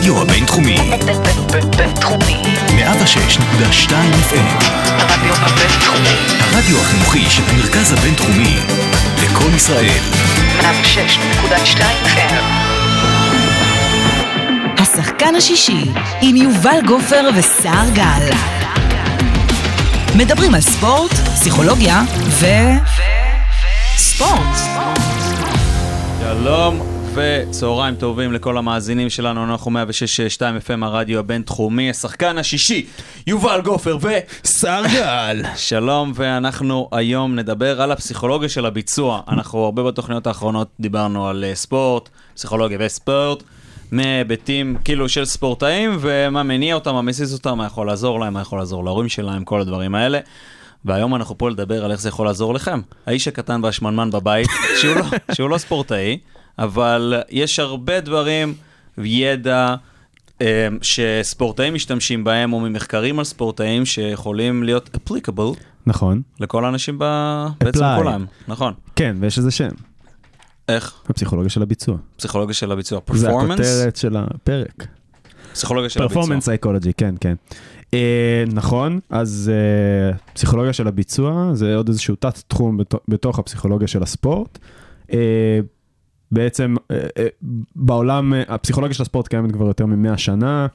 הרדיו הבינתחומי. בינתחומי. 106.2 FM. הרדיו הבינתחומי. הרדיו החינוכי של המרכז הבינתחומי. לקום ישראל. 106.2 FM. השחקן השישי עם יובל גופר וסער גל. מדברים על ספורט, פסיכולוגיה ו... ספורט. שלום וצהריים טובים לכל המאזינים שלנו, אנחנו 106.2 FM הרדיו הבינתחומי, השחקן השישי, יובל גופר ו... שר גל. שלום, ואנחנו היום נדבר על הפסיכולוגיה של הביצוע. אנחנו הרבה בתוכניות האחרונות דיברנו על אה, ספורט, פסיכולוגיה וספורט, מהיבטים כאילו של ספורטאים, ומה מניע אותם, מה מסיס אותם, מה יכול לעזור להם, מה יכול לעזור להורים שלהם, כל הדברים האלה. והיום אנחנו פה לדבר על איך זה יכול לעזור לכם. האיש הקטן והשמנמן בבית, שהוא לא, שהוא לא ספורטאי, אבל יש הרבה דברים, ידע, אה, שספורטאים משתמשים בהם, או ממחקרים על ספורטאים, שיכולים להיות applicable נכון. לכל האנשים ב... בעצם. כולם. נכון. כן, ויש לזה שם, איך? הפסיכולוגיה של הביצוע. פסיכולוגיה של הביצוע. זה פרפורמנס? הכותרת של הפרק. פסיכולוגיה של הביצוע. פרפורמנס סייקולוגי, כן, כן. אה, נכון, אז אה, פסיכולוגיה של הביצוע זה עוד איזשהו תת תחום בת, בתוך הפסיכולוגיה של הספורט. אה, בעצם אה, אה, בעולם, אה, הפסיכולוגיה של הספורט קיימת כבר יותר מ-100 שנה,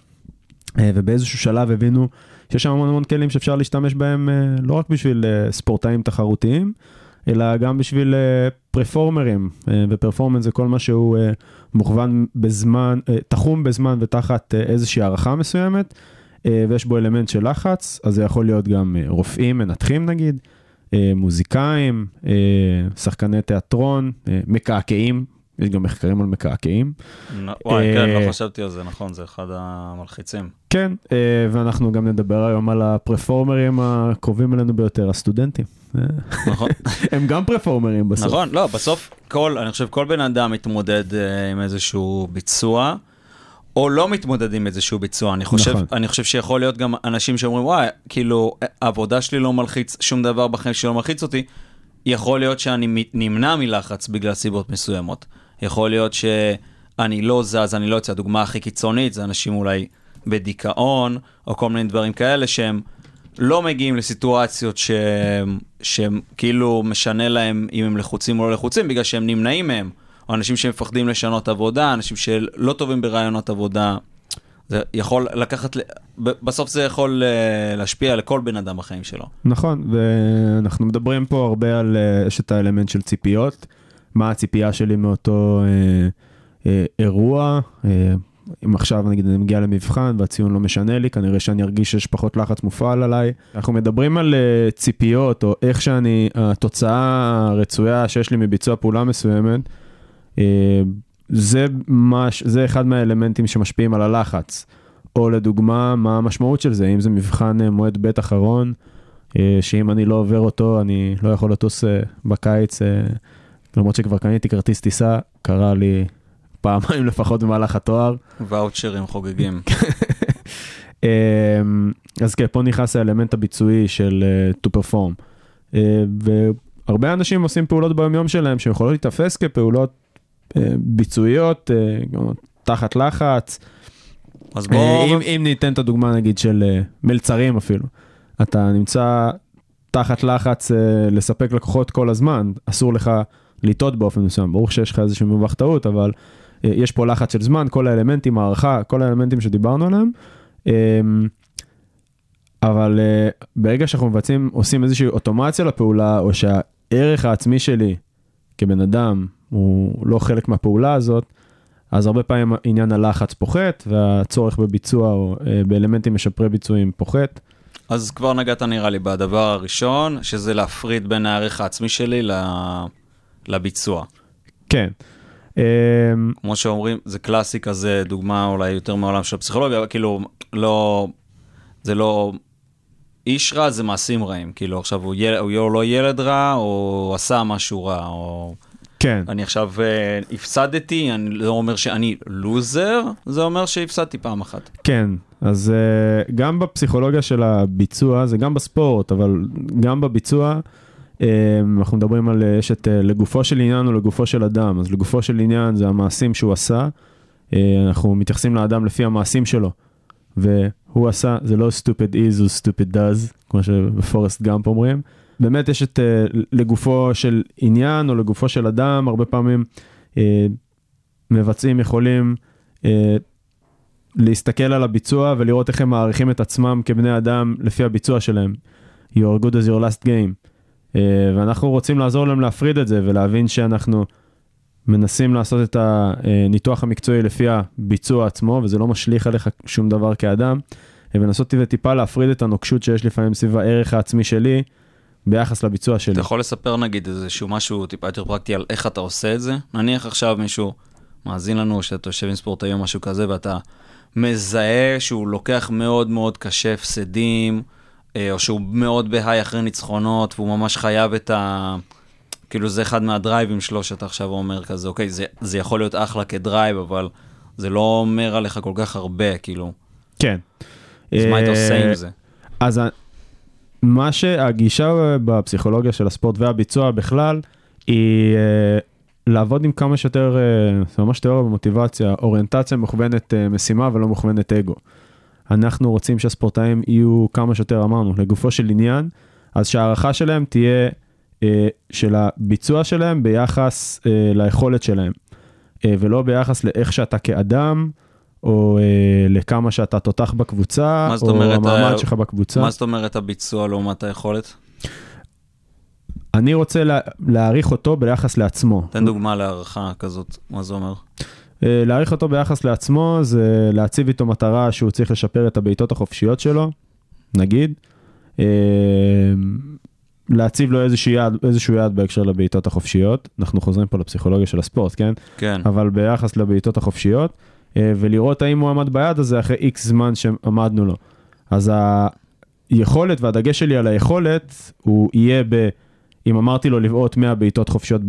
ובאיזשהו שלב הבינו שיש שם המון המון כלים שאפשר להשתמש בהם לא רק בשביל ספורטאים תחרותיים, אלא גם בשביל פרפורמרים, ופרפורמנס זה כל מה שהוא מוכוון בזמן, תחום בזמן ותחת איזושהי הערכה מסוימת, ויש בו אלמנט של לחץ, אז זה יכול להיות גם רופאים, מנתחים נגיד, מוזיקאים, שחקני תיאטרון, מקעקעים, יש גם מחקרים על מקעקעים. וואי, כן, אה, לא חשבתי על זה, נכון, זה אחד המלחיצים. כן, אה, ואנחנו גם נדבר היום על הפרפורמרים הקרובים אלינו ביותר, הסטודנטים. אה, נכון. הם גם פרפורמרים בסוף. נכון, לא, בסוף כל, אני חושב כל בן אדם מתמודד אה, עם איזשהו ביצוע, או לא מתמודד עם איזשהו ביצוע. אני חושב, נכון. אני חושב שיכול להיות גם אנשים שאומרים, וואי, כאילו, העבודה שלי לא מלחיץ, שום דבר בחיים שלי לא מלחיץ אותי. יכול להיות שאני נמנע מלחץ בגלל סיבות מסוימות. יכול להיות שאני לא זז, אני לא יוצא. הדוגמה הכי קיצונית זה אנשים אולי בדיכאון, או כל מיני דברים כאלה שהם לא מגיעים לסיטואציות שהם, שהם כאילו משנה להם אם הם לחוצים או לא לחוצים, בגלל שהם נמנעים מהם. או אנשים שמפחדים לשנות עבודה, אנשים שלא טובים ברעיונות עבודה. זה יכול לקחת, בסוף זה יכול אה, להשפיע לכל בן אדם בחיים שלו. נכון, ואנחנו מדברים פה הרבה על, אה, יש את האלמנט של ציפיות, מה הציפייה שלי מאותו אה, אה, אירוע. אה, אם עכשיו נגיד אני מגיע למבחן והציון לא משנה לי, כנראה שאני ארגיש שיש פחות לחץ מופעל עליי. אנחנו מדברים על אה, ציפיות, או איך שאני, התוצאה הרצויה שיש לי מביצוע פעולה מסוימת, אה, זה, מש, זה אחד מהאלמנטים שמשפיעים על הלחץ. או לדוגמה, מה המשמעות של זה, אם זה מבחן אה, מועד ב' אחרון, שאם אני לא עובר אותו, אני לא יכול לטוס בקיץ, למרות שכבר קניתי כרטיס טיסה, קרה לי פעמיים לפחות במהלך התואר. ואוצ'רים חוגגים. אה, אז כן, פה נכנס האלמנט הביצועי של אה, to perform. אה, והרבה אנשים עושים פעולות ביומיום שלהם שיכולות להיתפס כפעולות אה, ביצועיות, תחת לחץ. אז בואו... אם, אם ניתן את הדוגמה נגיד של מלצרים אפילו, אתה נמצא תחת לחץ לספק לקוחות כל הזמן, אסור לך לטעות באופן מסוים, ברור שיש לך איזשהו מרווח טעות, אבל אה, יש פה לחץ של זמן, כל האלמנטים, הערכה, כל האלמנטים שדיברנו עליהם. אה, אבל אה, ברגע שאנחנו מבצעים, עושים איזושהי אוטומציה לפעולה, או שהערך העצמי שלי כבן אדם הוא לא חלק מהפעולה הזאת, אז הרבה פעמים עניין הלחץ פוחת, והצורך בביצוע או אה, באלמנטים משפרי ביצועים פוחת. אז כבר נגעת נראה לי בדבר הראשון, שזה להפריד בין הערך העצמי שלי ל- לביצוע. כן. אה, כמו שאומרים, זה קלאסי כזה, דוגמה אולי יותר מהעולם של הפסיכולוגיה, אבל כאילו, לא, זה לא איש רע, זה מעשים רעים. כאילו, עכשיו הוא, יל, הוא לא ילד רע, או עשה משהו רע, או כן, אני עכשיו אה, הפסדתי, אני לא אומר שאני לוזר, זה אומר שהפסדתי פעם אחת. כן. אז אה, גם בפסיכולוגיה של הביצוע, זה גם בספורט, אבל גם בביצוע, אנחנו מדברים על, אה, יש את אה, לגופו של עניין או לגופו של אדם. אז לגופו של עניין זה המעשים שהוא עשה, אה, אנחנו מתייחסים לאדם לפי המעשים שלו, והוא עשה, זה לא stupid is או stupid does, כמו שבפורסט גאמפ אומרים. באמת יש את לגופו של עניין או לגופו של אדם, הרבה פעמים מבצעים יכולים להסתכל על הביצוע ולראות איך הם מעריכים את עצמם כבני אדם לפי הביצוע שלהם. You are good as your last game. אה, ואנחנו רוצים לעזור להם להפריד את זה ולהבין שאנחנו מנסים לעשות את הניתוח המקצועי לפי הביצוע עצמו, וזה לא משליך עליך שום דבר כאדם, ולנסות טיפה להפריד את הנוקשות שיש לפעמים סביב הערך העצמי שלי ביחס לביצוע שלי. אתה יכול לספר נגיד איזשהו משהו טיפה יותר פרקטי על איך אתה עושה את זה? נניח עכשיו מישהו מאזין לנו, שאתה יושב עם ספורטאי או משהו כזה, ואתה מזהה שהוא לוקח מאוד מאוד קשה הפסדים, או שהוא מאוד בהיי אחרי ניצחונות, והוא ממש חייב את ה... כאילו זה אחד מהדרייבים שלו שאתה עכשיו אומר כזה, אוקיי, זה, זה יכול להיות אחלה כדרייב, אבל זה לא אומר עליך כל כך הרבה, כאילו. כן. אז מה היית אה, עושה עם זה? אז מה שהגישה בפסיכולוגיה של הספורט והביצוע בכלל, היא אה, לעבוד עם כמה שיותר, אה, זה ממש תיאוריה ומוטיבציה, אוריינטציה מכוונת אה, משימה ולא מכוונת אגו. אנחנו רוצים שהספורטאים יהיו כמה שיותר, אמרנו, לגופו של עניין, אז שההערכה שלהם תהיה אה, של הביצוע שלהם ביחס אה, ליכולת שלהם, אה, ולא ביחס לאיך שאתה כאדם, או אה, לכמה שאתה תותח בקבוצה, או אומרת, המעמד אה, שלך בקבוצה. מה זאת אומרת הביצוע לעומת היכולת? אני רוצה לה, להעריך אותו ביחס לעצמו. תן דוגמה להערכה כזאת, מה זה אומר? אה, להעריך אותו ביחס לעצמו זה להציב איתו מטרה שהוא צריך לשפר את הבעיטות החופשיות שלו, נגיד. אה, להציב לו איזשהו יעד, איזשהו יעד בהקשר לבעיטות החופשיות. אנחנו חוזרים פה לפסיכולוגיה של הספורט, כן? כן. אבל ביחס לבעיטות החופשיות, אה, ולראות האם הוא עמד ביעד הזה אחרי איקס זמן שעמדנו לו. אז היכולת והדגש שלי על היכולת, הוא יהיה ב... אם אמרתי לו לבעוט 100 בעיטות חופשיות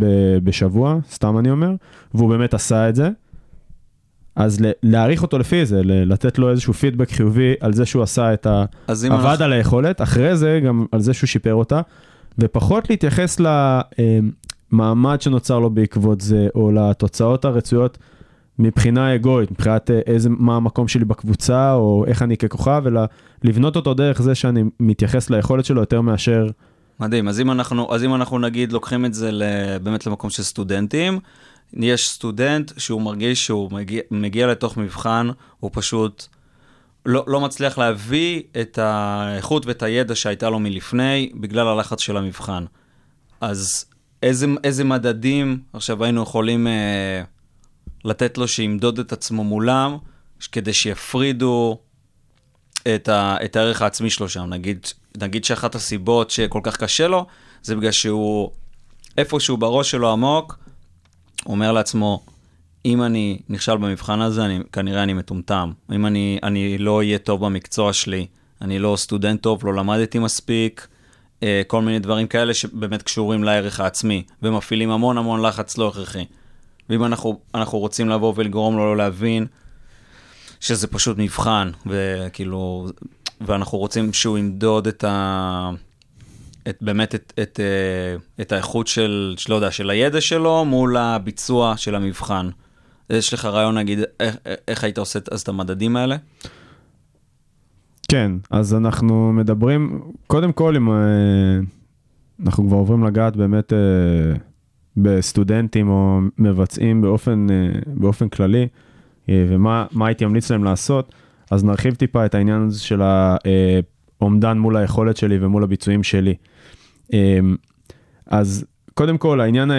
בשבוע, סתם אני אומר, והוא באמת עשה את זה, אז להעריך אותו לפי זה, לתת לו איזשהו פידבק חיובי על זה שהוא עשה את ה... עבד אנחנו- על היכולת, אחרי זה גם על זה שהוא שיפר אותה, ופחות להתייחס למעמד שנוצר לו בעקבות זה, או לתוצאות הרצויות מבחינה אגואית, מבחינת אה, איזה, מה המקום שלי בקבוצה, או איך אני ככוכב, אלא לבנות אותו דרך זה שאני מתייחס ליכולת שלו יותר מאשר... מדהים, אז אם אנחנו, אז אם אנחנו נגיד לוקחים את זה באמת למקום של סטודנטים, יש סטודנט שהוא מרגיש שהוא מגיע, מגיע לתוך מבחן, הוא פשוט לא, לא מצליח להביא את האיכות ואת הידע שהייתה לו מלפני, בגלל הלחץ של המבחן. אז איזה, איזה מדדים עכשיו היינו יכולים אה, לתת לו שימדוד את עצמו מולם, כדי שיפרידו את, ה, את הערך העצמי שלו שם. נגיד, נגיד שאחת הסיבות שכל כך קשה לו, זה בגלל שהוא, איפשהו בראש שלו עמוק, אומר לעצמו, אם אני נכשל במבחן הזה, אני, כנראה אני מטומטם. אם אני, אני לא אהיה טוב במקצוע שלי, אני לא סטודנט טוב, לא למדתי מספיק, אה, כל מיני דברים כאלה שבאמת קשורים לערך העצמי, ומפעילים המון המון לחץ לא הכרחי. ואם אנחנו, אנחנו רוצים לבוא ולגרום לו לא להבין שזה פשוט מבחן, וכאילו, ואנחנו רוצים שהוא ימדוד את ה... את, באמת את, את, אה, את האיכות של, לא יודע, של הידע שלו מול הביצוע של המבחן. יש לך רעיון, נגיד, איך, איך היית עושה אז את המדדים האלה? כן, אז אנחנו מדברים, קודם כל, אם אה, אנחנו כבר עוברים לגעת באמת אה, בסטודנטים או מבצעים באופן, באופן כללי, ומה מה הייתי ממליץ להם לעשות, אז נרחיב טיפה את העניין הזה של האומדן מול היכולת שלי ומול הביצועים שלי. אה, אז קודם כל, העניין,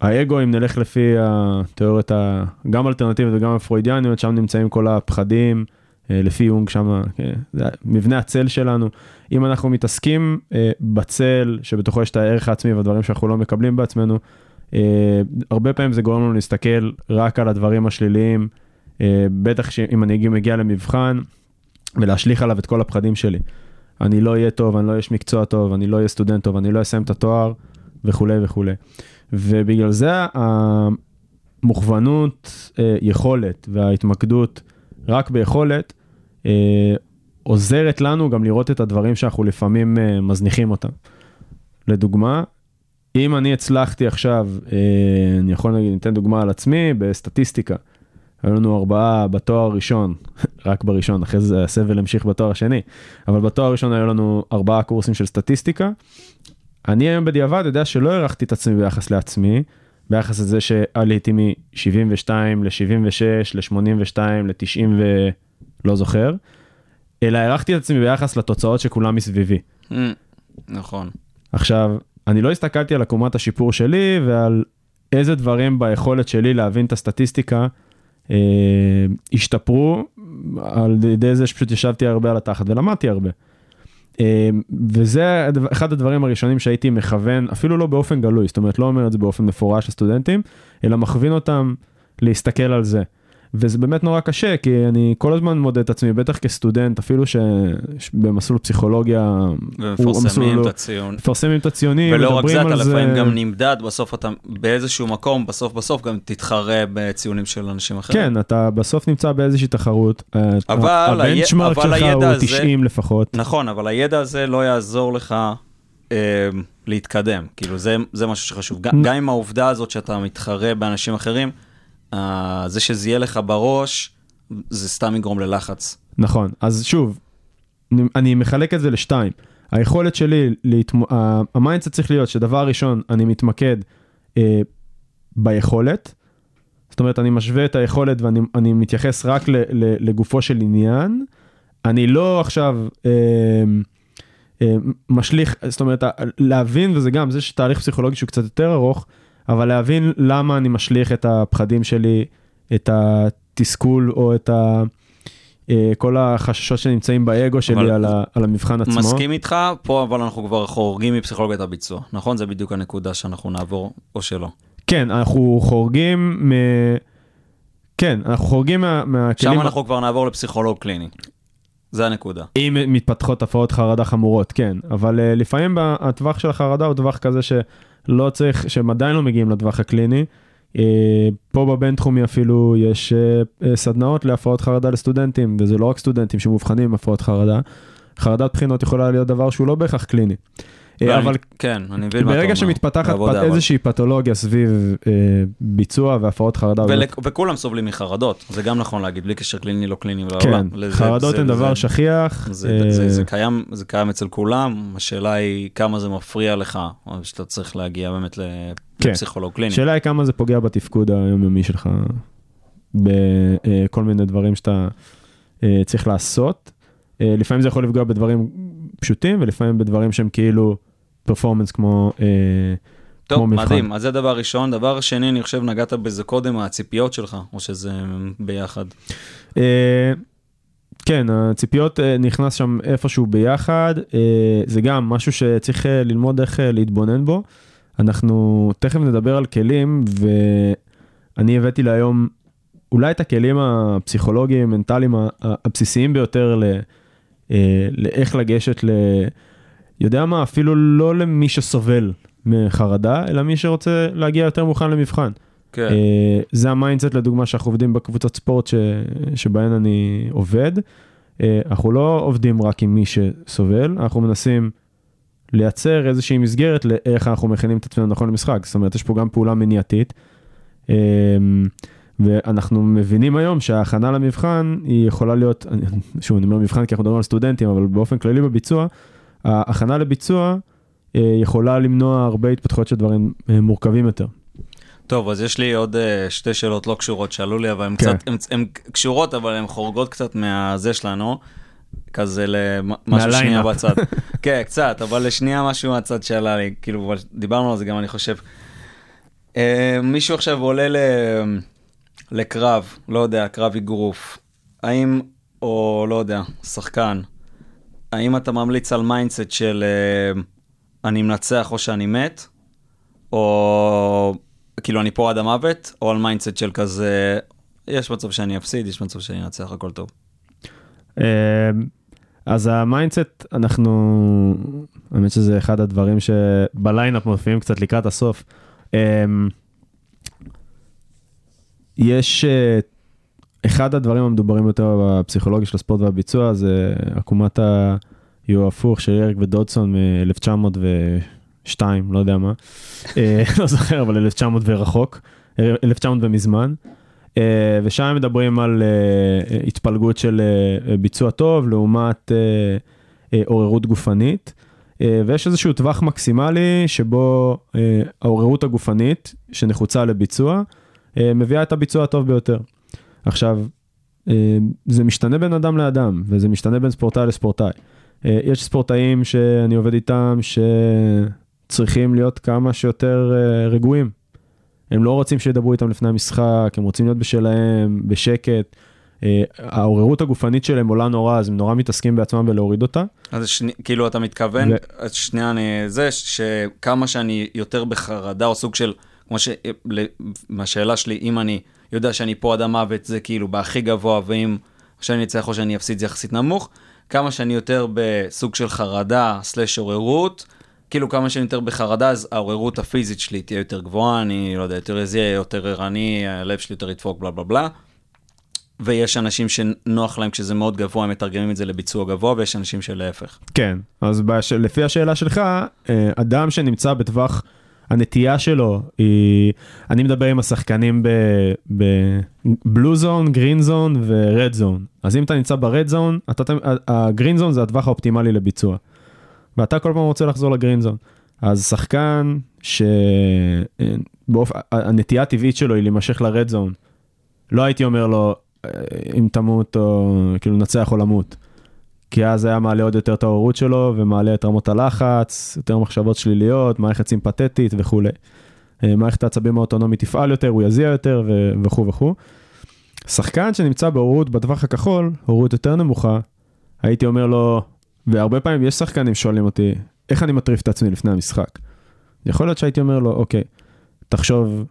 האגו, אם נלך לפי התיאוריות, גם אלטרנטיביות וגם הפרוידיאניות, שם נמצאים כל הפחדים, אה, לפי יונג שם, כן, מבנה הצל שלנו. אם אנחנו מתעסקים אה, בצל, שבתוכו יש את הערך העצמי והדברים שאנחנו לא מקבלים בעצמנו, אה, הרבה פעמים זה גורם לנו להסתכל רק על הדברים השליליים, בטח אם אני מגיע למבחן, ולהשליך עליו את כל הפחדים שלי. אני לא אהיה טוב, אני לא אהיה מקצוע טוב, אני לא אהיה סטודנט טוב, אני לא אסיים את התואר, וכולי וכולי. ובגלל זה המוכוונות, אה, יכולת וההתמקדות רק ביכולת, אה, עוזרת לנו גם לראות את הדברים שאנחנו לפעמים אה, מזניחים אותם. לדוגמה, אם אני הצלחתי עכשיו, אה, אני יכול להגיד, ניתן דוגמה על עצמי, בסטטיסטיקה. היו לנו ארבעה בתואר הראשון, רק בראשון, אחרי זה הסבל המשיך בתואר השני, אבל בתואר הראשון היו לנו ארבעה קורסים של סטטיסטיקה. אני היום בדיעבד יודע שלא הערכתי את עצמי ביחס לעצמי, ביחס לזה שעליתי מ-72 ל-76 ל-82 ל-90 ולא זוכר, אלא הערכתי את עצמי ביחס לתוצאות שכולם מסביבי. Mm, נכון. עכשיו, אני לא הסתכלתי על עקומת השיפור שלי ועל איזה דברים ביכולת שלי להבין את הסטטיסטיקה השתפרו על ידי זה שפשוט ישבתי הרבה על התחת ולמדתי הרבה. אה, וזה אחד הדברים הראשונים שהייתי מכוון, אפילו לא באופן גלוי, זאת אומרת לא אומר את זה באופן מפורש לסטודנטים, אלא מכווין אותם להסתכל על זה. וזה באמת נורא קשה, כי אני כל הזמן מודד את עצמי, בטח כסטודנט, אפילו שבמסלול פסיכולוגיה, המסלול- את הציון. מפרסמים את הציונים, ולא רק מדברים זה, על אתה זה. לפעמים גם נמדד, בסוף אתה באיזשהו מקום, בסוף בסוף גם תתחרה בציונים של אנשים אחרים. כן, אתה בסוף נמצא באיזושהי תחרות. אה, אבל ה- ה benchmark אבל שלך הידע הוא הזה- 90 לפחות. נכון, אבל הידע הזה לא יעזור לך אה, להתקדם. כאילו, זה, זה משהו שחשוב. גם, עם העובדה הזאת שאתה מתחרה באנשים אחרים, זה שזה יהיה לך בראש, זה סתם יגרום ללחץ. נכון, אז שוב, אני- מחלק את זה לשתיים. היכולת שלי, להתמו... ה- ה mindset צריך להיות שדבר ראשון, אני מתמקד אה, ביכולת. זאת אומרת, אני משווה את היכולת ואני אני מתייחס רק ל, ל, לגופו של עניין. אני לא עכשיו אה, אה, משליך, זאת אומרת, להבין, וזה גם, זה שתהליך פסיכולוגי שהוא קצת יותר ארוך, אבל להבין למה אני משליך את הפחדים שלי, את התסכול או את ה... אה, כל החששות שנמצאים באגו שלי על, ה, על המבחן עצמו. מסכים איתך, פה אבל אנחנו כבר חורגים מפסיכולוגיית הביצוע. נכון? זה בדיוק הנקודה שאנחנו נעבור, או שלא. כן, אנחנו חורגים מ... כן, אנחנו חורגים מה, מהכלים... שם אנחנו כבר נעבור לפסיכולוג קליני. זה הנקודה. אם מתפתחות הפרעות חרדה חמורות, כן. אבל uh, לפעמים הטווח של החרדה הוא טווח כזה שלא צריך, שהם עדיין לא מגיעים לטווח הקליני. Uh, פה בבינתחומי אפילו יש uh, uh, סדנאות להפרעות חרדה לסטודנטים, וזה לא רק סטודנטים שמאובחנים עם הפרעות חרדה. חרדת בחינות יכולה להיות דבר שהוא לא בהכרח קליני. ואני- אבל כן, אני מבין מה אתה אומר. ברגע שמתפתחת איזושהי פתולוגיה סביב אה, ביצוע והפרעות חרדה, ול- וכולם סובלים מחרדות, זה גם נכון להגיד, בלי קשר קליני, לא קליני. כן, לזה- חרדות זה- הן דבר זה- שכיח. זה, אה, זה, זה, קיים, זה קיים אצל כולם, השאלה היא כמה זה מפריע לך, או שאתה צריך להגיע באמת כן. לפסיכולוג קליני. השאלה היא כמה זה פוגע בתפקוד היומיומי שלך, בכל מיני דברים שאתה אה, צריך לעשות. אה, לפעמים זה יכול לפגוע בדברים פשוטים, ולפעמים בדברים שהם כאילו פרפורמנס כמו... אה, טוב, כמו מבחן. מדהים, אז זה דבר ראשון. דבר שני, אני חושב נגעת בזה קודם, הציפיות שלך, או שזה ביחד. אה, כן, הציפיות אה, נכנס שם איפשהו ביחד, אה, זה גם משהו שצריך אה, ללמוד איך להתבונן בו. אנחנו תכף נדבר על כלים, ואני הבאתי להיום אולי את הכלים הפסיכולוגיים, מנטליים הבסיסיים ביותר לאיך לגשת ל... יודע מה, אפילו לא למי שסובל מחרדה, אלא מי שרוצה להגיע יותר מוכן למבחן. כן. אה, זה ה mindset לדוגמה שאנחנו עובדים בקבוצות ספורט ש... שבהן אני עובד. אה, אנחנו לא עובדים רק עם מי שסובל, אנחנו מנסים לייצר איזושהי מסגרת לאיך אנחנו מכינים את עצמנו נכון למשחק. זאת אומרת, יש פה גם פעולה מניעתית. ואנחנו מבינים היום שההכנה למבחן היא יכולה להיות, שוב, אני אומר מבחן כי אנחנו מדברים על סטודנטים, אבל באופן כללי בביצוע, ההכנה לביצוע אה, יכולה למנוע הרבה התפתחויות של דברים אה, מורכבים יותר. טוב, אז יש לי עוד אה, שתי שאלות לא קשורות שעלו לי, אבל הן כן. קצת, הן- הן קשורות, אבל הן חורגות קצת מהזה שלנו. כזה למשהו. שנייה בצד. כן, קצת, אבל לשנייה משהו מהצד שעלה לי, כאילו, דיברנו על זה גם, אני חושב. מישהו עכשיו עולה ל... לקרב, לא יודע, קרב אגרוף. האם, או לא יודע, שחקן, האם אתה ממליץ על mindset של אה, אני מנצח או שאני מת, או כאילו אני פה עד המוות, או על mindset של כזה, יש מצב שאני אפסיד, יש מצב שאני אנצח, הכל טוב. אמ, אז ה mindset, אנחנו, האמת שזה אחד הדברים שבליינאפ מופיעים קצת לקראת הסוף. יש אה, אחד הדברים המדוברים יותר בפסיכולוגיה של הספורט והביצוע זה עקומת היו הפוך של ירק ודודסון מ-1902, לא יודע מה, אה, לא זוכר, אבל 1900 ורחוק, 1900 ומזמן. אה, ושם מדברים על אה, התפלגות של אה, ביצוע טוב לעומת אה, אה, עוררות גופנית. אה, ויש איזשהו טווח מקסימלי שבו אה, העוררות הגופנית שנחוצה לביצוע אה, מביאה את הביצוע הטוב ביותר. עכשיו, אה, זה משתנה בין אדם לאדם וזה משתנה בין ספורטאי לספורטאי. אה, יש ספורטאים שאני עובד איתם שצריכים להיות כמה שיותר אה, רגועים. הם לא רוצים שידברו איתם לפני המשחק, הם רוצים להיות בשלהם, בשקט. אה, העוררות הגופנית שלהם עולה נורא, אז הם נורא מתעסקים בעצמם בלהוריד אותה. אז שני, כאילו אתה מתכוון, ו- שנייה אני, זה שכמה שאני יותר בחרדה או סוג של, כמו ש... מהשאלה שלי, אם אני יודע שאני פה עד המוות זה כאילו בהכי גבוה, ואם שאני אצליח או שאני אפסיד זה יחסית נמוך, כמה שאני יותר בסוג של חרדה סלש עוררות, כאילו כמה שאני יותר בחרדה, אז העוררות הפיזית שלי תהיה יותר גבוהה, אני לא יודע, יותר יזיע, יותר ערני, הלב שלי יותר ידפוק, בלה בלה בלה. ויש אנשים שנוח להם כשזה מאוד גבוה, הם מתרגמים את זה לביצוע גבוה, ויש אנשים שלהפך. כן, אז בש... לפי השאלה שלך, אה, אדם שנמצא בטווח הנטייה שלו היא, אני מדבר עם השחקנים בבלו זון, גרין זון ורד זון. אז אם אתה נמצא ברד זון, הגרין זון זה הטווח האופטימלי לביצוע. ואתה כל פעם רוצה לחזור לגרין זון. אז שחקן שהנטייה הטבעית שלו היא להימשך לרד זון, לא הייתי אומר לו אה, אם תמות או כאילו נצח או למות. כי אז היה מעלה עוד יותר את העוררות שלו ומעלה את רמות הלחץ, יותר מחשבות שליליות, מערכת סימפתטית וכולי. אה, מערכת העצבים האוטונומית תפעל יותר, הוא יזיע יותר וכו' וכו'. שחקן שנמצא בהורות בטווח הכחול, הורות יותר נמוכה, הייתי אומר לו, והרבה פעמים יש שחקנים שואלים אותי, איך אני מטריף את עצמי לפני המשחק? יכול להיות שהייתי אומר לו, אוקיי, תחשוב...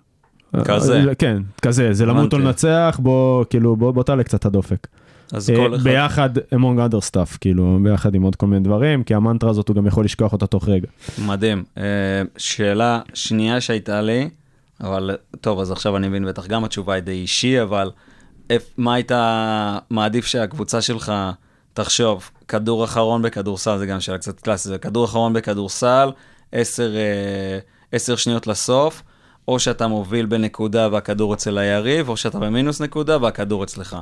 כזה. אה, כן, כזה, זה למות או. לנצח, בוא, כאילו, בוא, בוא תעלה קצת הדופק. אז אה, כל אחד... ביחד among other stuff, כאילו, ביחד עם עוד כל מיני דברים, כי המנטרה הזאת הוא גם יכול לשכוח אותה תוך רגע. מדהים. אה, שאלה שנייה שהייתה לי, אבל טוב, אז עכשיו אני מבין, בטח גם התשובה היא די אישי, אבל מה היית מעדיף שהקבוצה שלך תחשוב? כדור אחרון בכדורסל, זה גם שאלה קצת קלאסית, זה כדור אחרון בכדורסל, עשר, אה, עשר שניות לסוף, או שאתה מוביל בנקודה והכדור אצל היריב, או שאתה במינוס נקודה והכדור אצלך.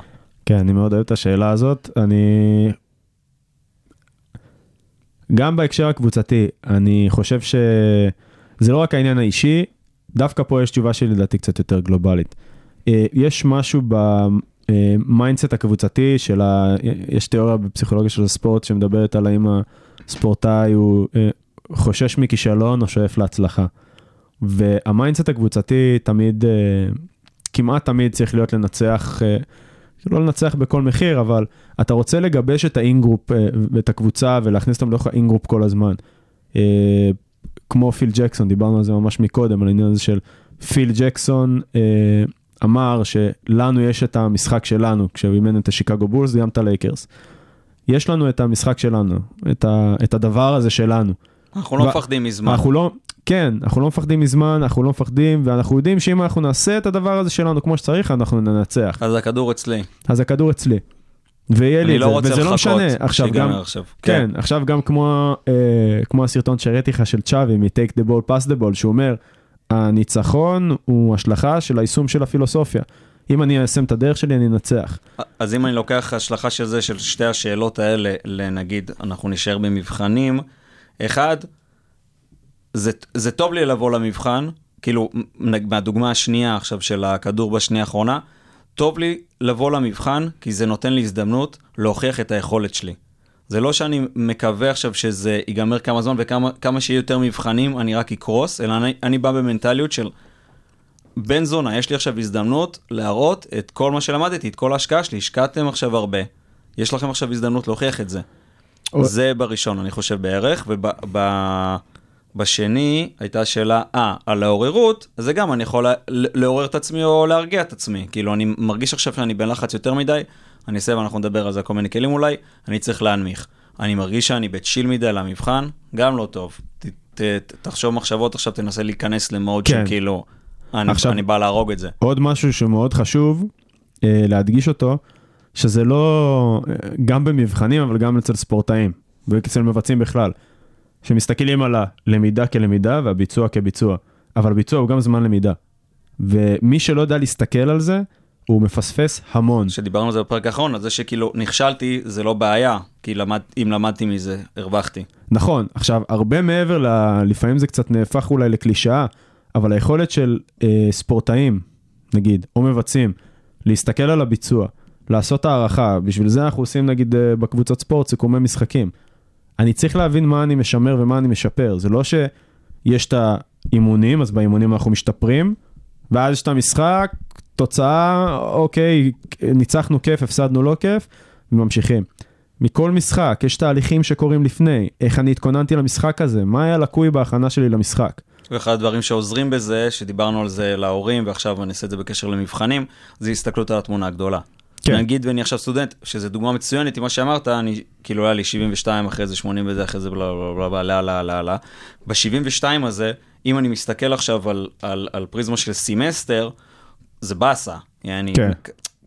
כן, אני מאוד אוהב את השאלה הזאת. אני... גם בהקשר הקבוצתי, אני חושב שזה לא רק העניין האישי, דווקא פה יש תשובה שלי לדעתי קצת יותר גלובלית. אה, יש משהו ב mindset הקבוצתי של ה... יש תיאוריה בפסיכולוגיה של הספורט שמדברת על האם הספורטאי הוא אה, חושש מכישלון או שואף להצלחה. וה mindset הקבוצתי תמיד, אה, כמעט תמיד צריך להיות לנצח, לא לנצח בכל מחיר, אבל אתה רוצה לגבש את ה ingroup אה, ואת הקבוצה ולהכניס אותם לתוך ה ingroup כל הזמן. אה, כמו פיל ג'קסון, דיברנו על זה ממש מקודם, על העניין הזה של פיל ג'קסון אה, אמר שלנו יש את המשחק שלנו, כשהוא אימן את השיקגו בולס, גם את הלייקרס. יש לנו את המשחק שלנו, את, ה, את הדבר הזה שלנו. אנחנו לא מפחדים מזמן. אנחנו לא, כן, אנחנו לא מפחדים מזמן, אנחנו לא מפחדים, ואנחנו יודעים שאם אנחנו נעשה את הדבר הזה שלנו כמו שצריך, אנחנו ננצח. אז הכדור אצלי. אז הכדור אצלי. ויהיה לי אני את לא זה, רוצה וזה לא לחכות משנה. עכשיו שיגמר גם, עכשיו. כן, עכשיו גם כמו, אה, כמו הסרטון שהראיתי לך של צ'אבי מ-Take the ball, pass the ball, שהוא אומר, הניצחון הוא השלכה של היישום של הפילוסופיה. אם אני איישם את הדרך שלי, אני אנצח. אז אם אני לוקח השלכה של זה, של שתי השאלות האלה, לנגיד, אנחנו נשאר במבחנים, אחד, זה, זה טוב לי לבוא למבחן, כאילו, מהדוגמה השנייה עכשיו של הכדור בשנייה האחרונה, טוב לי לבוא למבחן, כי זה נותן לי הזדמנות להוכיח את היכולת שלי. זה לא שאני מקווה עכשיו שזה ייגמר כמה זמן וכמה כמה שיהיו יותר מבחנים, אני רק אקרוס, אלא אני, אני בא במנטליות של בן זונה, יש לי עכשיו הזדמנות להראות את כל מה שלמדתי, את כל ההשקעה שלי, השקעתם עכשיו הרבה, יש לכם עכשיו הזדמנות להוכיח את זה. או- זה בראשון, אני חושב בערך, ובשני הייתה שאלה, אה, על העוררות, אז זה גם, אני יכול לעורר את עצמי או להרגיע את עצמי. כאילו, אני מרגיש עכשיו שאני בלחץ יותר מדי, אני אעשה ואנחנו נדבר על זה כל מיני כלים אולי, אני צריך להנמיך. אני מרגיש שאני בצ'יל מדי למבחן, גם לא טוב. ת, ת, ת, תחשוב מחשבות עכשיו, תנסה להיכנס למוד כן. של כאילו, אני, עכשיו- אני בא להרוג את זה. עוד משהו שמאוד חשוב אה, להדגיש אותו, שזה לא, אה, גם במבחנים, אבל גם אצל ספורטאים, ואצל מבצעים בכלל, שמסתכלים על הלמידה כלמידה והביצוע כביצוע, אבל ביצוע הוא גם זמן למידה. ומי שלא יודע להסתכל על זה, הוא מפספס המון. שדיברנו על זה בפרק האחרון, על זה שכאילו נכשלתי זה לא בעיה, כי למד, אם למדתי מזה, הרווחתי. נכון, עכשיו, הרבה מעבר ל... לפעמים זה קצת נהפך אולי לקלישאה, אבל היכולת של אה, ספורטאים, נגיד, או מבצעים, להסתכל על הביצוע, לעשות הערכה, בשביל זה אנחנו עושים נגיד אה, בקבוצות ספורט סיכומי משחקים. אני צריך להבין מה אני משמר ומה אני משפר, זה לא שיש את האימונים, אז באימונים אנחנו משתפרים, ואז יש את המשחק, תוצאה, אוקיי, ניצחנו כיף, הפסדנו לא כיף, וממשיכים. מכל משחק, יש תהליכים שקורים לפני, איך אני התכוננתי למשחק הזה, מה היה לקוי בהכנה שלי למשחק. ואחד הדברים שעוזרים בזה, שדיברנו על זה להורים, ועכשיו אני אעשה את זה בקשר למבחנים, זה הסתכלות על התמונה הגדולה. כן. נגיד ואני עכשיו סטודנט, שזה דוגמה מצוינת עם מה שאמרת, אני, כאילו היה לי 72, אחרי זה 80 וזה, אחרי זה בלה בלה בלה בלה, לה לה לה לה. ב-72 הזה, אם אני מסתכל עכשיו על, על, על פריזמה של סמסטר, זה באסה. אני, כן.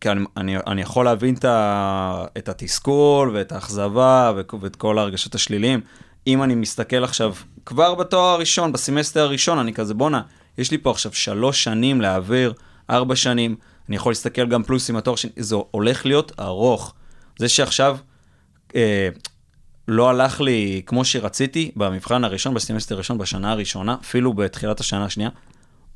כי אני, אני, אני יכול להבין את, ה, את התסכול ואת האכזבה ואת כל הרגשות השליליים. אם אני מסתכל עכשיו, כבר בתואר הראשון, בסמסטר הראשון, אני כזה, בואנה, יש לי פה עכשיו שלוש שנים להעביר, ארבע שנים, אני יכול להסתכל גם פלוס עם התואר שני, זה הולך להיות ארוך. זה שעכשיו אה, לא הלך לי כמו שרציתי במבחן הראשון, בסמסטר הראשון, בשנה הראשונה, אפילו בתחילת השנה השנייה,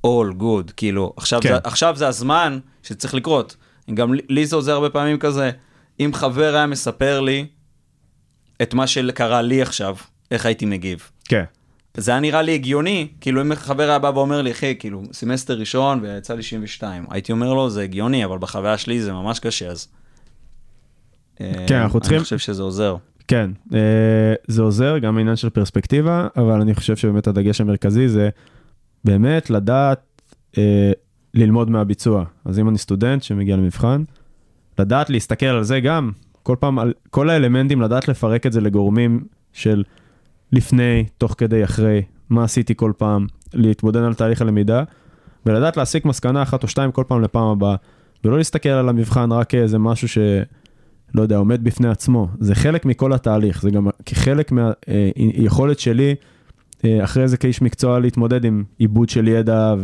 all good, כאילו, עכשיו, כן. כן. זה, עכשיו זה הזמן שצריך לקרות. גם לי- לי זה עוזר הרבה פעמים כזה, אם חבר היה מספר לי את מה שקרה לי עכשיו, איך הייתי מגיב. כן. זה היה נראה לי הגיוני, כאילו אם חבר היה בא ואומר לי, אחי, כאילו, סמסטר ראשון ויצא לי 72, הייתי אומר לו, זה הגיוני, אבל בחוויה שלי זה ממש קשה, אז... אה, כן, אנחנו צריכים- אני חושב שזה עוזר. כן, אה, זה עוזר, גם העניין של פרספקטיבה, אבל אני חושב שבאמת הדגש המרכזי זה באמת לדעת אה, ללמוד מהביצוע. אז אם אני סטודנט שמגיע למבחן, לדעת להסתכל על זה גם, כל פעם, על כל האלמנטים, לדעת לפרק את זה לגורמים של לפני, תוך כדי, אחרי, מה עשיתי כל פעם, להתמודד על תהליך הלמידה, ולדעת להסיק מסקנה אחת או שתיים כל פעם לפעם הבאה, ולא להסתכל על המבחן רק כאיזה משהו ש... לא יודע, עומד בפני עצמו. זה חלק מכל התהליך, זה גם כחלק מהיכולת שלי, אה, אחרי זה כאיש מקצוע, להתמודד עם עיבוד של ידע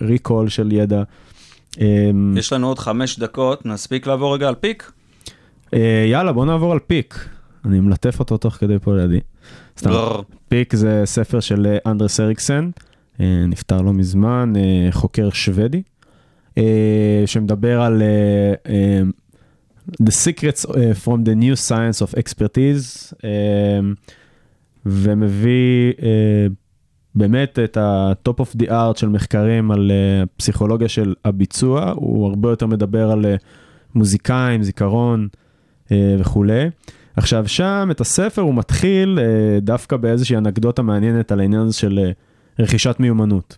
וריקול של ידע. אה, יש לנו עוד חמש דקות, נספיק לעבור רגע על פיק? אה, יאללה, בוא נעבור על פיק. אני מלטף אותו תוך כדי פה לידי. סתם. פיק זה ספר של אה, אנדרס אריקסן, אה, נפטר לא מזמן, אה, חוקר שוודי, שמדבר על The Secrets from the New Science of Expertise, ומביא באמת את ה-top of the art של מחקרים על פסיכולוגיה של הביצוע, הוא הרבה יותר מדבר על מוזיקאים, זיכרון וכולי. עכשיו שם את הספר הוא מתחיל אה, דווקא באיזושהי אנקדוטה מעניינת על העניין הזה של אה, רכישת מיומנות.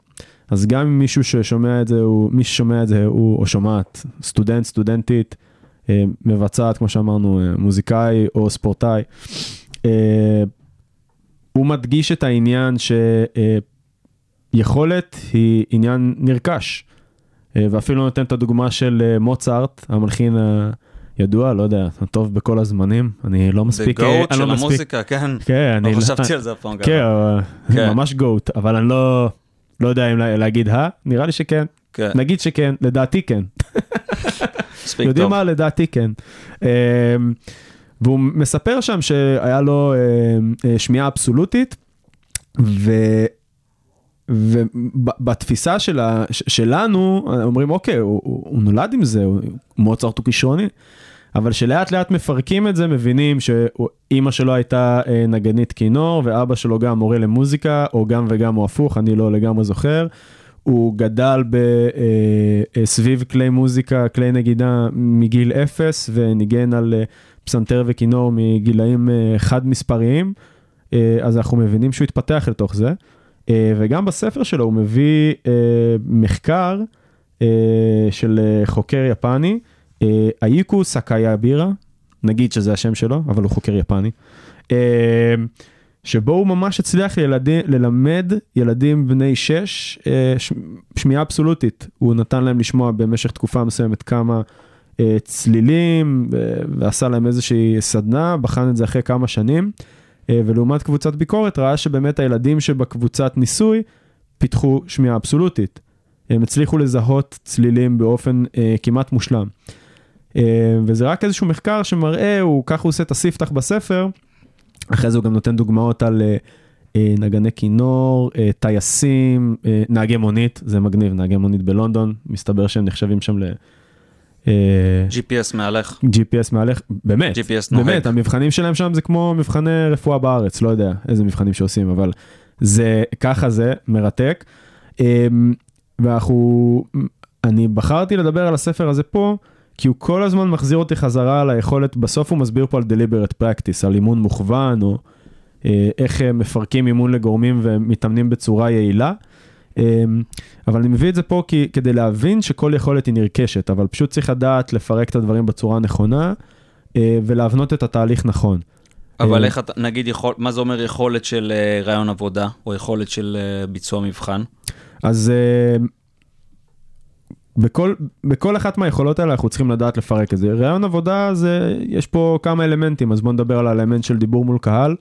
אז גם אם מישהו ששומע את זה, הוא, מי ששומע את זה הוא, או שומעת, סטודנט, סטודנטית, אה, מבצעת, כמו שאמרנו, אה, מוזיקאי או ספורטאי, אה, הוא מדגיש את העניין שיכולת היא עניין נרכש. אה, ואפילו נותן את הדוגמה של אה, מוצרט, המלחין הידוע, לא יודע, הטוב בכל הזמנים, אני לא זה מספיק... אה, גאוט אני של לא מספיק- המוזיקה, כן. כן, אני לא חשבתי על זה אף פעם ככה. כן, אבל- כן. ממש גוט, אבל אני לא, לא יודע אם לה- להגיד הא, נראה לי שכן. כן, נגיד שכן, לדעתי כן. מספיק יודעים טוב. מה? לדעתי כן. אמ, והוא מספר שם שהיה לו אמ, אה, שמיעה אבסולוטית, ובתפיסה של ה- שלנו, אומרים, אוקיי, הוא, הוא, הוא נולד עם זה, הוא- מוצרט הוא כישרוני, אבל שלאט לאט מפרקים את זה, מבינים שאימא שלו הייתה אה, נגנית כינור, ואבא שלו גם מורה למוזיקה, או גם וגם או הפוך, אני לא לגמרי זוכר. הוא גדל ב, אה, אה, סביב כלי מוזיקה, כלי נגינה מגיל אפס, וניגן על אה, פסנתר וכינור מגילאים אה, חד מספריים, אה, אז אנחנו מבינים שהוא התפתח לתוך זה. אה, וגם בספר שלו הוא מביא אה, מחקר אה, של אה, חוקר יפני, אייקו סקאיה בירה, נגיד שזה השם שלו, אבל הוא חוקר יפני. אה, שבו הוא ממש הצליח לילדי, ללמד ילדים בני 6 ש, שמיעה אבסולוטית. הוא נתן להם לשמוע במשך תקופה מסוימת כמה אה, צלילים אה, ועשה להם איזושהי סדנה, בחן את זה אחרי כמה שנים, אה, ולעומת קבוצת ביקורת ראה שבאמת הילדים שבקבוצת ניסוי פיתחו שמיעה אבסולוטית. הם הצליחו לזהות צלילים באופן אה, כמעט מושלם. אה, וזה רק איזשהו מחקר שמראה, הוא ככה הוא עושה את הספתח בספר, אחרי זה הוא גם נותן דוגמאות על אה, אה, נגני כינור, טייסים, נהגי מונית, זה מגניב, נהגי מונית בלונדון, מסתבר שהם נחשבים שם ל... GPS מהלך. GPS מהלך, באמת, GPS נוהג. באמת, המבחנים שלהם שם זה כמו מבחני רפואה בארץ, לא יודע איזה מבחנים שעושים, אבל זה, ככה זה, מרתק. ואנחנו, אני בחרתי לדבר על הספר הזה פה, כי הוא כל הזמן מחזיר אותי חזרה על היכולת, בסוף הוא מסביר פה על deliberate practice, על אימון מוכוון, או אה, איך אה, מפרקים אימון לגורמים ומתאמנים בצורה יעילה. אמ, אבל אני מביא את זה פה כי, כדי להבין שכל יכולת היא נרכשת, אבל פשוט צריך לדעת לפרק את הדברים בצורה הנכונה אה, ולהבנות את התהליך נכון. אבל אה, איך אתה, נגיד, יכול, מה זה אומר יכולת של אה, רעיון עבודה, או יכולת של אה, ביצוע מבחן? אז אה, בכל, בכל אחת מהיכולות האלה אנחנו צריכים לדעת לפרק את זה. רעיון עבודה זה, יש פה כמה אלמנטים, אז בואו נדבר על האלמנט של דיבור מול קהל,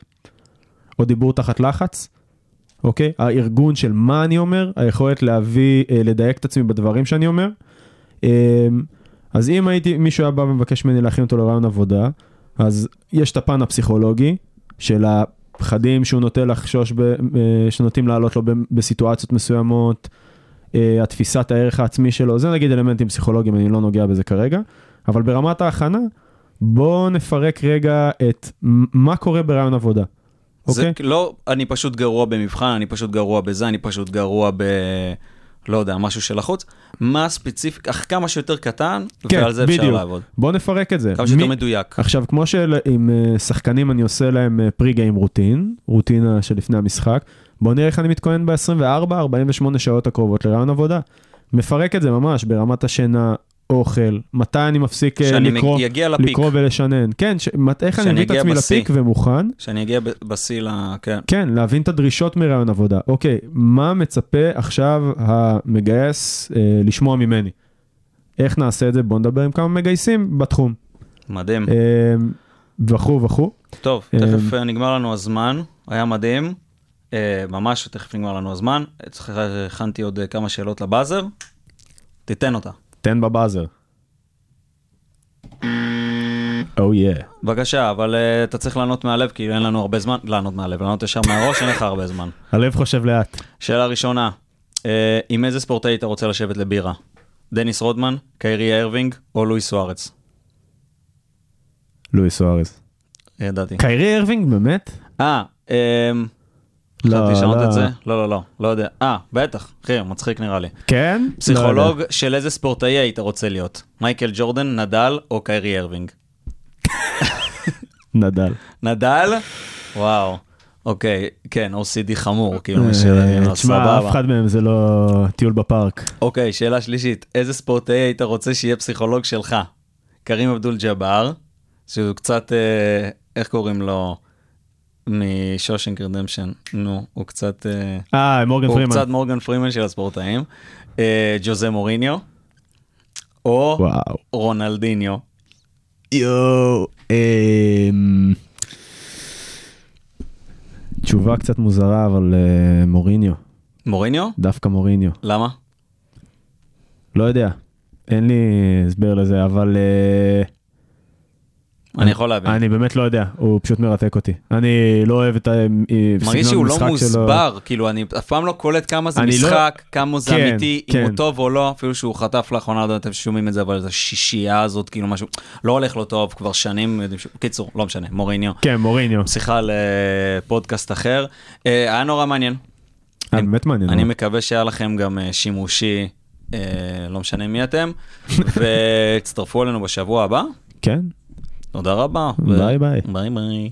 או דיבור תחת לחץ, אוקיי? הארגון של מה אני אומר, היכולת להביא, אה, לדייק את עצמי בדברים שאני אומר. אה, אז אם הייתי, מישהו היה בא ומבקש ממני להכין אותו לרעיון עבודה, אז יש את הפן הפסיכולוגי של הפחדים שהוא נוטה לחשוש, ב, אה, שנוטים לעלות לו בסיטואציות מסוימות, התפיסת הערך העצמי שלו, זה נגיד אלמנטים פסיכולוגיים, אני לא נוגע בזה כרגע, אבל ברמת ההכנה, בואו נפרק רגע את מ- מה קורה ברעיון עבודה. זה אוקיי? לא, אני פשוט גרוע במבחן, אני פשוט גרוע בזה, אני פשוט גרוע ב... לא יודע, משהו של החוץ. מה ספציפיק, אך כמה שיותר קטן, ועל זה אפשר כן, בדיוק. לעבוד. בואו נפרק את זה. כמה שיותר מי- מדויק. עכשיו, כמו שעם אה, שחקנים אני עושה להם פרי גיים רוטין, רוטינה שלפני המשחק, בואו נראה איך אני מתכונן ב-24-48 שעות הקרובות לרעיון עבודה. מפרק את זה ממש ברמת השינה, אוכל, מתי אני מפסיק אה, לקרוא. לקרוא ולשנן. כן, ש... איך אני מביא את עצמי בשיא. לפיק ומוכן. שאני אגיע בשיא ל... כן. כן, להבין את הדרישות מרעיון עבודה. אוקיי, מה מצפה עכשיו המגייס אה, לשמוע ממני? איך נעשה את זה? בואו נדבר עם כמה מגייסים בתחום. מדהים. אה, וכו' וכו'. טוב, אה, תכף אה, נגמר לנו הזמן, היה מדהים. אה, ממש, תכף נגמר לנו הזמן. הכנתי עוד אה, כמה שאלות ל buzzer. תיתן אותה. תן ב buzzer. או יא. בבקשה, אבל אה, אתה צריך לענות מהלב, כי אין לנו הרבה זמן. לענות מהלב, לענות ישר מהראש, אין לך הרבה זמן. הלב חושב לאט. שאלה ראשונה, עם איזה ספורטאי אתה רוצה לשבת לבירה? דניס רודמן, קיירי ארווינג או לואיס סוארז? לואיס סוארז. ידעתי. קיירי ארווינג באמת? אה, לא, חשבתי לשנות לא. את זה? לא, לא, לא, לא יודע. אה, בטח, אחי, מצחיק נראה לי. כן? פסיכולוג לא של איזה ספורטאי היית רוצה להיות? מייקל ג'ורדן, נדל או קיירי ארווינג? נדל. נדל? וואו. אוקיי, כן, OCD חמור, כאילו, אה, משלנו, תשמע, סבבה. אף אחד מהם זה לא טיול בפארק. אוקיי, שאלה שלישית, איזה ספורטאי היית רוצה שיהיה פסיכולוג שלך? קרים אבדול ג'אבר, שהוא קצת, אה, איך קוראים לו? מ Shawshank Redemption, נו, הוא קצת, אה, אה, מורגן פרימן. קצת מורגן פרימן של הספורטאים, אה, ז'וזה מוריניו, או וואו. רונלדיניו. יואו. אמ, תשובה קצת מוזרה, אבל אה, מוריניו. מוריניו? דווקא מוריניו. למה? לא יודע. אין לי הסבר לזה, אבל אה, אני יכול להבין. אני באמת לא יודע, הוא פשוט מרתק אותי. אני לא אוהב את מרגיש הסגנון שהוא לא המשחק שלו. מוסבר, כאילו אני אף פעם לא קולט כמה זה לא- משחק, כמה זה כן, אמיתי, אם כן. הוא טוב או לא, אפילו שהוא חטף לאחרונה, לא אתם שומעים את זה, אבל זו שישייה הזאת, כאילו משהו, לא הולך לו טוב כבר שנים, קיצור, לא משנה, מוריניו. כן, מוריניו. שיחה לפודקאסט אחר. אה, היה נורא מעניין. אה, באמת מעניין. אני. מקווה שהיה לכם גם אה, שימושי, אה, לא משנה מי אתם, והצטרפו אלינו בשבוע הבא. כן. תודה רבה. ביי ביי. ביי ביי.